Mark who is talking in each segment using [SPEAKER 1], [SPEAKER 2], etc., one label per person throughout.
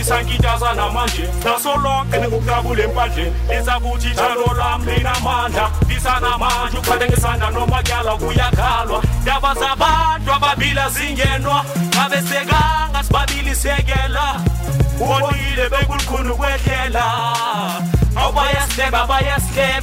[SPEAKER 1] inkithaza namanje naso lonke ningukabula empandleni liza kuthi thando lami linamandla lisanamanje ukuphathe ngesandla noma kyala kuyakhalwa. Ndaba zabantu ababili azingenwa ngabe sekanga sibabili sekela. Ubonile bekulukhuni kwehlela awubayasileba bayasileba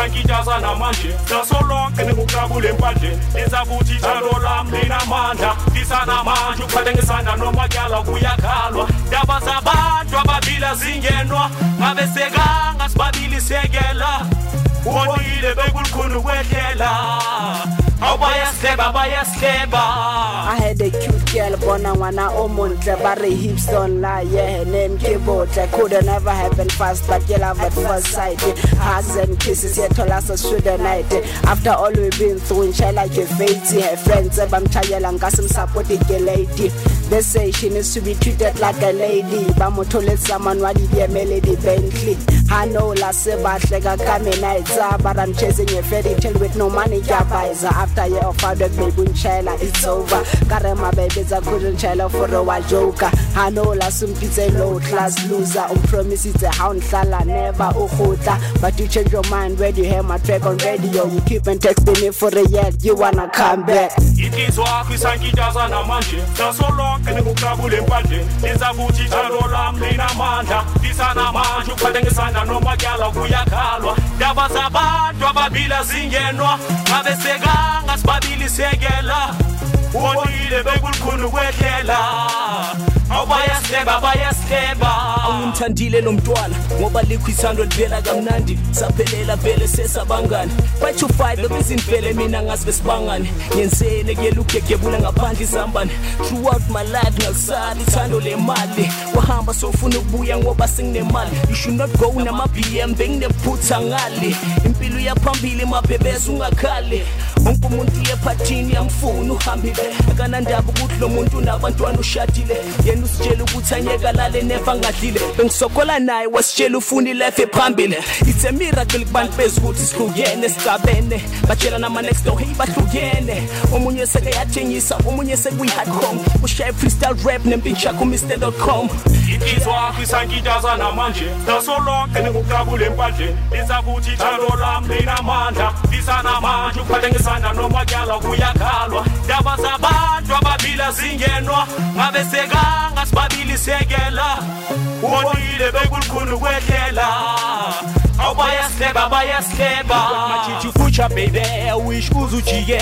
[SPEAKER 1] isankithaza namanje naso lonke ningukabula empandleni lenza kuthi thando lami linamandla lisanamanje ukuphathe ngesandla noma kuyakhalwa ndaba zabantu ababili azingenwa ngabe sekanga sibabili sekela ubonile bekulukhuni kwehlela
[SPEAKER 2] Girl bona ngwana o montle ba re hips don't lie yeah. Name ke botle couldn't ever happen fast but yeah love at first sight hugs and kisses yeah told us through the night after all we've been through insha like a fate her friends eh, bamchayela ngasimsupport ke lady. They say she needs to be treated like a lady. Ba mothole someone wa di melody Bentley I know la se bahle ka kame nights but I'm chasing a fairy tale with no money kabaisa after year of hard work baby unchela it's over. Kare my babies I couldn't chela for a while joker. I know la some pizza low class loser. Um promise it's a hound hlala never ukhutla but you change your mind when you hear my track on radio. You keep on texting me for a year you wanna come back.
[SPEAKER 1] Inhliziyo yakho isankithaza namanje naso lonke ningukabula empandleni lenza kuthi thando lami linamandla lisanamanje namandla ndisanamandla ukuphathengisana nomatyala kuyakhalwa. Ndaba zabantu ababila zingenwa babesekanga sibabilisekela ubonile bekulukhulu kwehlela awubayasiteba bayasiteba
[SPEAKER 3] awumthandile lo mntwana ngoba likho isando livela kamnandi saphelela vele sesabangani. Fight to fight bebezindvele mina ngazi besibangani ngenzele kuyelugegebula ngaphandle izambane. Throughout my life ngalisali ithando lemali. Wahamba sofuna ukubuya ngoba senginemali. You should not go nama-bm benginephutha ngale. Impilo yaphambili mabhebeza ungakhali. Wonke umuntu yephathini yangifuna uhambile akanandaba ukuthi lo muntu unabantwana ushadile. Yena usitshela ukuthi anyeka lale nefa ngadlile. Bengisokola naye wasitshela ufuna ilefe phambili it's kubantu bezwe ukuthi sihlukene sigabene batshela nama-next hey bahlukene. Omunye omunye freestyle rap com.
[SPEAKER 1] Namanje. Empandleni lenza kuthi thando lami linamandla. Lisanamanje ukuphathe ngesandla noma kuyakhalwa. Ndaba zabantu ababili azingenwa ngabe sekanga sibabili sekela ubonile bekulukhuni kwehlela awubayasileba bayasileba machichi future baby wish uzujike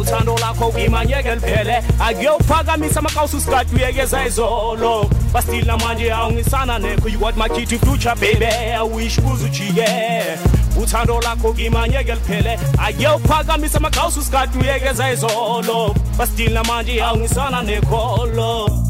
[SPEAKER 1] uthando lakho kimanyeke liphele. Akuyophakamisa amakawusi usikade uyekeza izolo bastil namanje awungisana nekho. Key to future baby wish uzujike uthando lakho kimanyeke liphele. Akuyophakamisa amakawusi usikade uyekeza izolo bastil namanje awungisana nekholo